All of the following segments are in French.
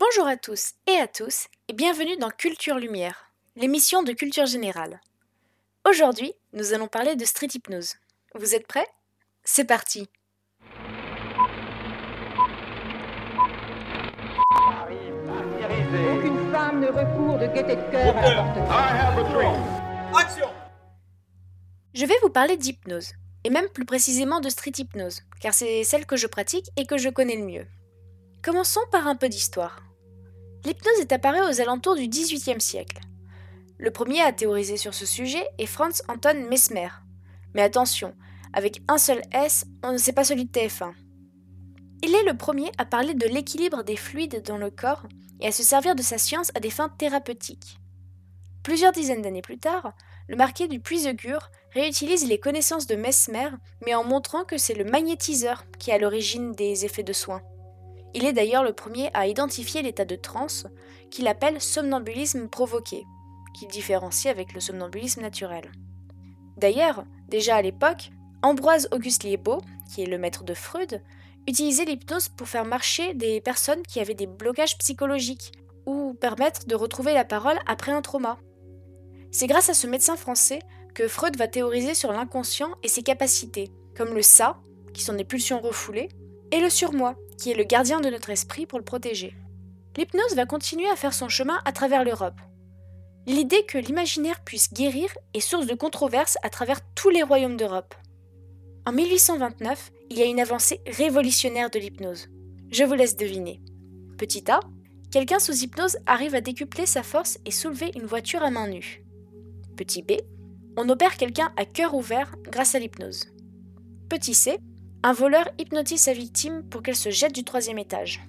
Bonjour à tous et à tous et bienvenue dans Culture Lumière, l'émission de culture générale. Aujourd'hui, nous allons parler de street hypnose. Vous êtes prêts? C'est parti Aucune femme ne recourt de gaieté de cœur à l'appartement. Action Je vais vous parler d'hypnose, et même plus précisément de street hypnose, car c'est celle que je pratique et que je connais le mieux. Commençons par un peu d'histoire. L'hypnose est apparue aux alentours du XVIIIe siècle. Le premier à théoriser sur ce sujet est Franz Anton Mesmer. Mais attention, avec un seul S, on ne sait pas celui de TF1. Il est le premier à parler de l'équilibre des fluides dans le corps et à se servir de sa science à des fins thérapeutiques. Plusieurs dizaines d'années plus tard, le marquis du Puiseux-Gur réutilise les connaissances de Mesmer, mais en montrant que c'est le magnétiseur qui est à l'origine des effets de soins. Il est d'ailleurs le premier à identifier l'état de transe, qu'il appelle somnambulisme provoqué, qu'il différencie avec le somnambulisme naturel. D'ailleurs, déjà à l'époque, Ambroise Auguste Liébaud, qui est le maître de Freud, utilisait l'hypnose pour faire marcher des personnes qui avaient des blocages psychologiques ou permettre de retrouver la parole après un trauma. C'est grâce à ce médecin français que Freud va théoriser sur l'inconscient et ses capacités, comme le ça, qui sont des pulsions refoulées, et le surmoi, qui est le gardien de notre esprit pour le protéger. L'hypnose va continuer à faire son chemin à travers l'Europe. L'idée que l'imaginaire puisse guérir est source de controverses à travers tous les royaumes d'Europe. En 1829, il y a une avancée révolutionnaire de l'hypnose. Je vous laisse deviner. Petit A, quelqu'un sous hypnose arrive à décupler sa force et soulever une voiture à main nue. Petit B, on opère quelqu'un à cœur ouvert grâce à l'hypnose. Petit C, un voleur hypnotise sa victime pour qu'elle se jette du troisième étage.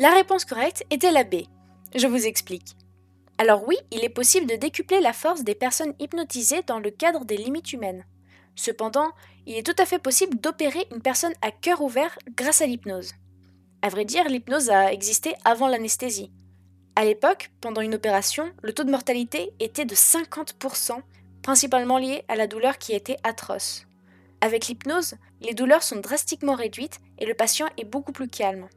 La réponse correcte était la B. Je vous explique. Alors oui, il est possible de décupler la force des personnes hypnotisées dans le cadre des limites humaines. Cependant, il est tout à fait possible d'opérer une personne à cœur ouvert grâce à l'hypnose. À vrai dire, l'hypnose a existé avant l'anesthésie. À l'époque, pendant une opération, le taux de mortalité était de 50%, principalement lié à la douleur qui était atroce. Avec l'hypnose, les douleurs sont drastiquement réduites et le patient est beaucoup plus calme.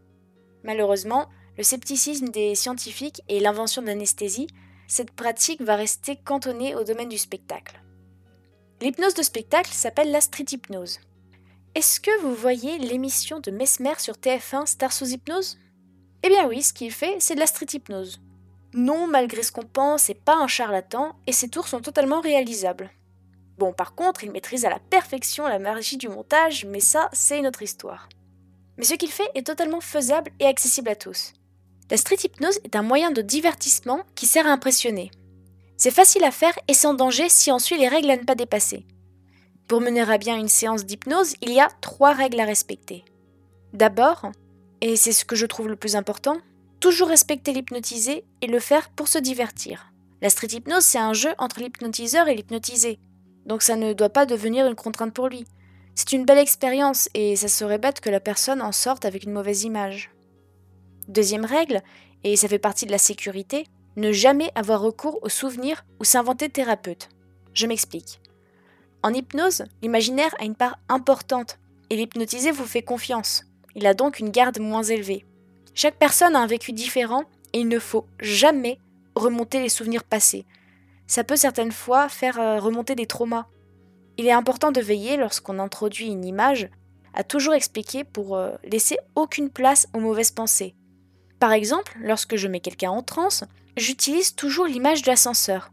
Malheureusement, le scepticisme des scientifiques et l'invention d'anesthésie, cette pratique va rester cantonnée au domaine du spectacle. L'hypnose de spectacle s'appelle la street hypnose. Est-ce que vous voyez l'émission de Mesmer sur TF1 Star sous hypnose? Eh bien oui, ce qu'il fait, c'est de la street hypnose. Non, malgré ce qu'on pense, c'est pas un charlatan et ses tours sont totalement réalisables. Bon, par contre, il maîtrise à la perfection la magie du montage, mais ça, c'est une autre histoire. Mais ce qu'il fait est totalement faisable et accessible à tous. La street hypnose est un moyen de divertissement qui sert à impressionner. C'est facile à faire et sans danger si on suit les règles à ne pas dépasser. Pour mener à bien une séance d'hypnose, il y a trois règles à respecter. D'abord, et c'est ce que je trouve le plus important, toujours respecter l'hypnotisé et le faire pour se divertir. La street hypnose, c'est un jeu entre l'hypnotiseur et l'hypnotisé, donc ça ne doit pas devenir une contrainte pour lui. C'est une belle expérience et ça serait bête que la personne en sorte avec une mauvaise image. Deuxième règle, et ça fait partie de la sécurité, ne jamais avoir recours aux souvenirs ou s'inventer thérapeute. Je m'explique. En hypnose, l'imaginaire a une part importante et l'hypnotisé vous fait confiance. Il a donc une garde moins élevée. Chaque personne a un vécu différent et il ne faut jamais remonter les souvenirs passés. Ça peut certaines fois faire euh, remonter des traumas. Il est important de veiller lorsqu'on introduit une image à toujours expliquer pour euh, laisser aucune place aux mauvaises pensées. Par exemple, lorsque je mets quelqu'un en transe, j'utilise toujours l'image de l'ascenseur.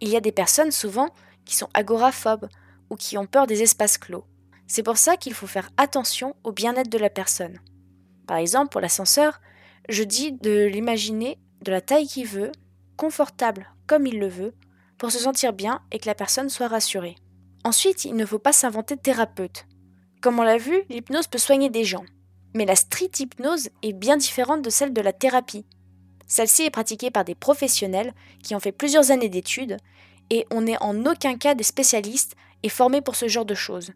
Il y a des personnes souvent qui sont agoraphobes ou qui ont peur des espaces clos. C'est pour ça qu'il faut faire attention au bien-être de la personne. Par exemple, pour l'ascenseur, je dis de l'imaginer de la taille qu'il veut, confortable comme il le veut, pour se sentir bien et que la personne soit rassurée. Ensuite, il ne faut pas s'inventer thérapeute. Comme on l'a vu, l'hypnose peut soigner des gens. Mais la street hypnose est bien différente de celle de la thérapie. Celle-ci est pratiquée par des professionnels qui ont fait plusieurs années d'études et on n'est en aucun cas des spécialistes et formés pour ce genre de choses.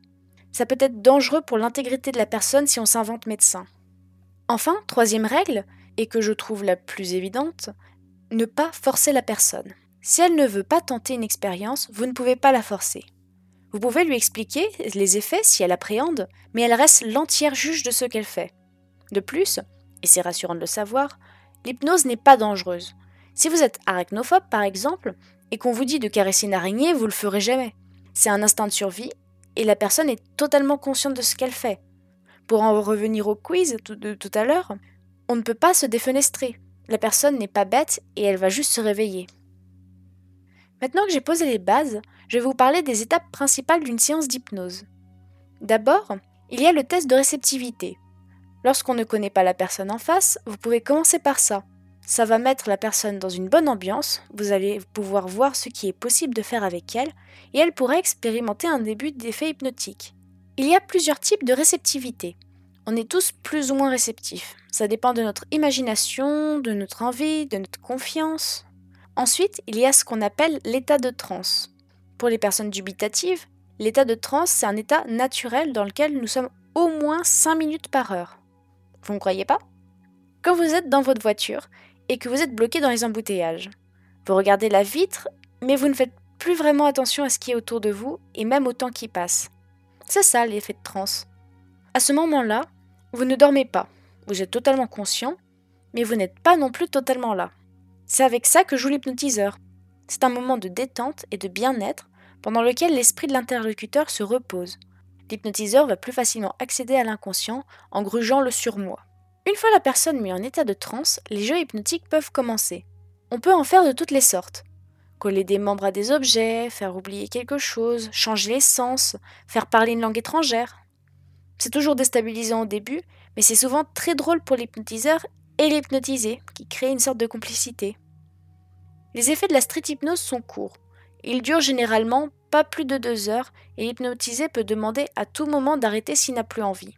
Ça peut être dangereux pour l'intégrité de la personne si on s'invente médecin. Enfin, troisième règle, et que je trouve la plus évidente, ne pas forcer la personne. Si elle ne veut pas tenter une expérience, vous ne pouvez pas la forcer. Vous pouvez lui expliquer les effets si elle appréhende, mais elle reste l'entière juge de ce qu'elle fait. De plus, et c'est rassurant de le savoir, l'hypnose n'est pas dangereuse. Si vous êtes arachnophobe par exemple, et qu'on vous dit de caresser une araignée, vous le ferez jamais. C'est un instinct de survie, et la personne est totalement consciente de ce qu'elle fait. Pour en revenir au quiz de tout à l'heure, on ne peut pas se défenestrer. La personne n'est pas bête et elle va juste se réveiller. Maintenant que j'ai posé les bases, je vais vous parler des étapes principales d'une séance d'hypnose. D'abord, il y a le test de réceptivité. Lorsqu'on ne connaît pas la personne en face, vous pouvez commencer par ça. Ça va mettre la personne dans une bonne ambiance, vous allez pouvoir voir ce qui est possible de faire avec elle, et elle pourra expérimenter un début d'effet hypnotique. Il y a plusieurs types de réceptivité. On est tous plus ou moins réceptifs. Ça dépend de notre imagination, de notre envie, de notre confiance. Ensuite, il y a ce qu'on appelle l'état de transe. Pour les personnes dubitatives, l'état de transe, c'est un état naturel dans lequel nous sommes au moins 5 minutes par heure. Vous ne croyez pas? Quand vous êtes dans votre voiture et que vous êtes bloqué dans les embouteillages, vous regardez la vitre, mais vous ne faites plus vraiment attention à ce qui est autour de vous et même au temps qui passe. C'est ça l'effet de transe. À ce moment-là, vous ne dormez pas. Vous êtes totalement conscient, mais vous n'êtes pas non plus totalement là. C'est avec ça que joue l'hypnotiseur. C'est un moment de détente et de bien-être pendant lequel l'esprit de l'interlocuteur se repose. L'hypnotiseur va plus facilement accéder à l'inconscient en grugeant le surmoi. Une fois la personne mise en état de transe, les jeux hypnotiques peuvent commencer. On peut en faire de toutes les sortes. Coller des membres à des objets, faire oublier quelque chose, changer les sens, faire parler une langue étrangère. C'est toujours déstabilisant au début, mais c'est souvent très drôle pour l'hypnotiseur et l'hypnotisé, qui crée une sorte de complicité. Les effets de la street hypnose sont courts. Ils durent généralement pas plus de deux heures et l'hypnotisé peut demander à tout moment d'arrêter s'il n'a plus envie.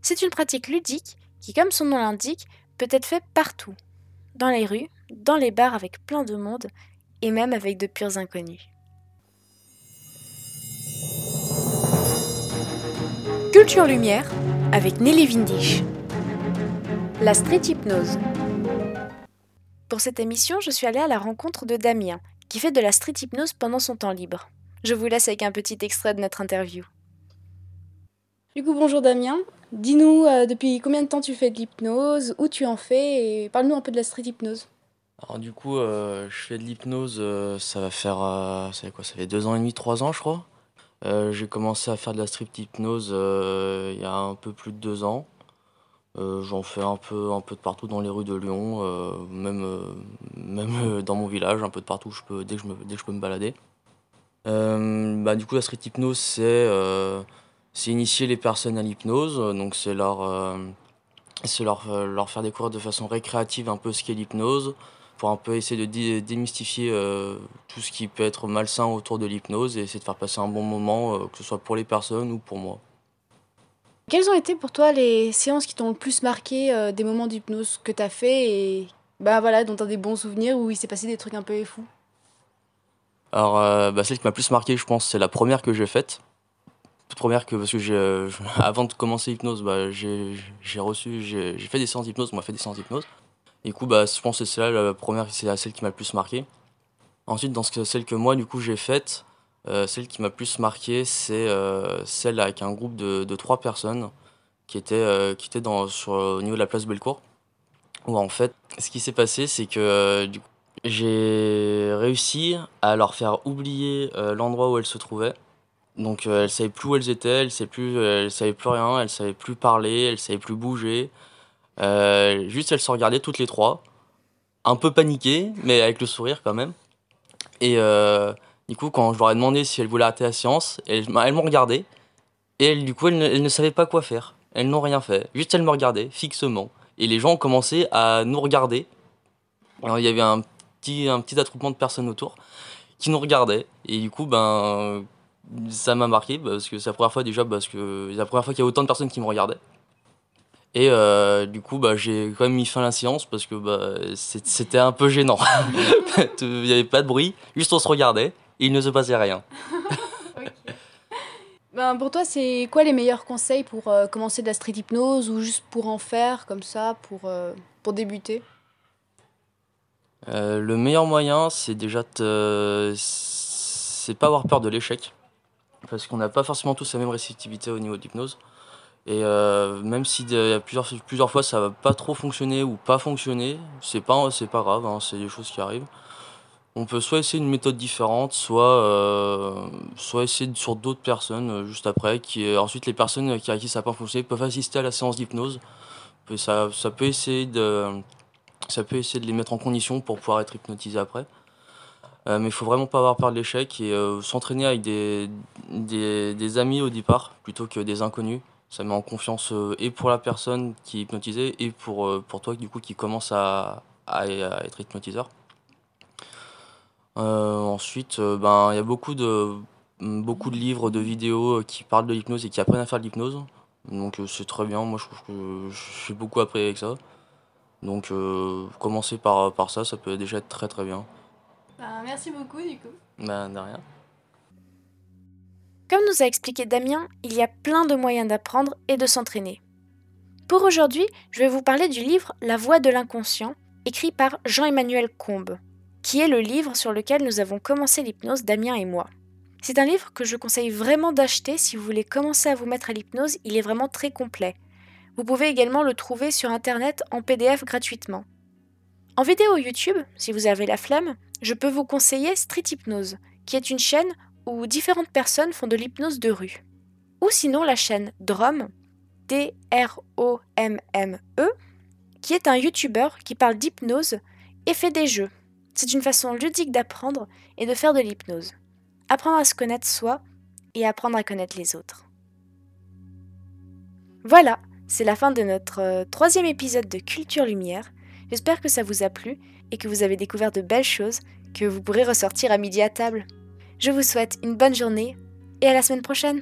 C'est une pratique ludique qui, comme son nom l'indique, peut être faite partout. Dans les rues, dans les bars avec plein de monde et même avec de purs inconnus. Culture Lumière avec Nelly Vindish. La street hypnose. Pour cette émission, je suis allée à la rencontre de Damien, qui fait de la street hypnose pendant son temps libre. Je vous laisse avec un petit extrait de notre interview. Du coup, bonjour Damien. Dis-nous euh, depuis combien de temps tu fais de l'hypnose, où tu en fais et parle-nous un peu de la street hypnose. Alors du coup, euh, je fais de l'hypnose, euh, ça va faire, ça fait quoi Ça fait deux ans et demi, trois ans, je crois. j'ai commencé à faire de la street hypnose il y a un peu plus de deux ans. J'en fais un peu, un peu de partout dans les rues de Lyon, même, même dans mon village, un peu de partout je peux, dès, que je me, dès que je peux me balader. bah, du coup, la street hypnose, c'est c'est initier les personnes à l'hypnose, donc c'est leur, c'est leur, leur faire découvrir de façon récréative un peu ce qu'est l'hypnose, pour un peu essayer de démystifier euh, tout ce qui peut être malsain autour de l'hypnose et essayer de faire passer un bon moment, euh, que ce soit pour les personnes ou pour moi. Quelles ont été pour toi les séances qui t'ont le plus marqué euh, des moments d'hypnose que tu as fait et bah voilà, dont tu as des bons souvenirs où il s'est passé des trucs un peu fous? Alors, bah, celle qui m'a plus marqué, je pense, c'est la première que j'ai faite. Première que, parce que j'ai, avant de commencer l'hypnose, bah, j'ai, reçu, j'ai, fait des séances d'hypnose, on fait des séances d'hypnose. Du coup, bah, je pense que c'est là la première, c'est celle qui m'a le plus marqué. Ensuite, dans ce, celle que moi, du coup, j'ai faite, euh, celle qui m'a plus marqué, c'est euh, celle avec un groupe de, de trois personnes qui étaient, euh, qui étaient dans, sur, au niveau de la place Bellecour. Où en fait, ce qui s'est passé, c'est que j'ai réussi à leur faire oublier l'endroit où elles se trouvaient. Donc elles savaient plus où elles étaient, elles savaient plus, elles savaient plus rien, elles savaient plus parler, elles savaient plus bouger. Euh, juste, elles se regardaient toutes les trois, un peu paniquées, mais avec le sourire quand même. Et euh, du coup, quand je leur ai demandé si elles voulaient arrêter la séance, elles, m'ont regardé. Et du coup, elles ne, elles ne, savaient pas quoi faire. Elles n'ont rien fait. Juste, elles me regardaient fixement. Et les gens ont commencé à nous regarder. Alors, il y avait un petit, un petit attroupement de personnes autour qui nous regardaient. Et du coup, ben, ça m'a marqué parce que c'est la première fois déjà, parce que c'est la première fois qu'il y a autant de personnes qui me regardaient. Et euh, du coup, bah, j'ai quand même mis fin à la séance parce que bah, c'était un peu gênant. Il n'y avait pas de bruit, juste on se regardait et il ne se passait rien. ben, pour toi, c'est quoi les meilleurs conseils pour euh, commencer de la street hypnose ou juste pour en faire comme ça, pour, euh, pour débuter? Le meilleur moyen, c'est déjà de c'est pas avoir peur de l'échec, parce qu'on n'a pas forcément tous la même réceptivité au niveau de l'hypnose. Et euh, même si a plusieurs, plusieurs fois ça va pas trop fonctionner ou pas fonctionner, c'est pas, c'est pas grave, hein, c'est des choses qui arrivent. On peut soit essayer une méthode différente, soit, euh, soit essayer sur d'autres personnes euh, juste après. Qui, ensuite, les personnes qui, à qui ça n'a pas fonctionné peuvent assister à la séance d'hypnose. Ça, ça, peut essayer de, ça peut essayer de les mettre en condition pour pouvoir être hypnotisé après. Euh, mais il faut vraiment pas avoir peur de l'échec et s'entraîner avec des, des, amis au départ plutôt que des inconnus. Ça met en confiance et pour la personne qui est hypnotisée et pour, pour toi du coup, qui commence à, à être hypnotiseur. Euh, ensuite, euh, ben, il y a beaucoup de, beaucoup de livres, de vidéos euh, qui parlent de l'hypnose et qui apprennent à faire de l'hypnose. Donc c'est très bien, moi je trouve que j'ai beaucoup appris avec ça. Donc commencer par, par ça, ça peut déjà être très très bien. Ben, merci beaucoup du coup. Ben, de rien. Comme nous a expliqué Damien, il y a plein de moyens d'apprendre et de s'entraîner. Pour aujourd'hui, je vais vous parler du livre La voix de l'inconscient, écrit par Jean-Emmanuel Combes qui est le livre sur lequel nous avons commencé l'hypnose, Damien et moi. C'est un livre que je conseille vraiment d'acheter si vous voulez commencer à vous mettre à l'hypnose, il est vraiment très complet. Vous pouvez également le trouver sur internet en PDF gratuitement. En vidéo YouTube, si vous avez la flemme, je peux vous conseiller Street Hypnose, qui est une chaîne où différentes personnes font de l'hypnose de rue. Ou sinon la chaîne Drum, D-R-O-M-M-E, qui est un YouTuber qui parle d'hypnose et fait des jeux. C'est une façon ludique d'apprendre et de faire de l'hypnose. Apprendre à se connaître soi et apprendre à connaître les autres. Voilà, c'est la fin de notre euh, troisième épisode de Culture Lumière. J'espère que ça vous a plu et que vous avez découvert de belles choses que vous pourrez ressortir à midi à table. Je vous souhaite une bonne journée et à la semaine prochaine.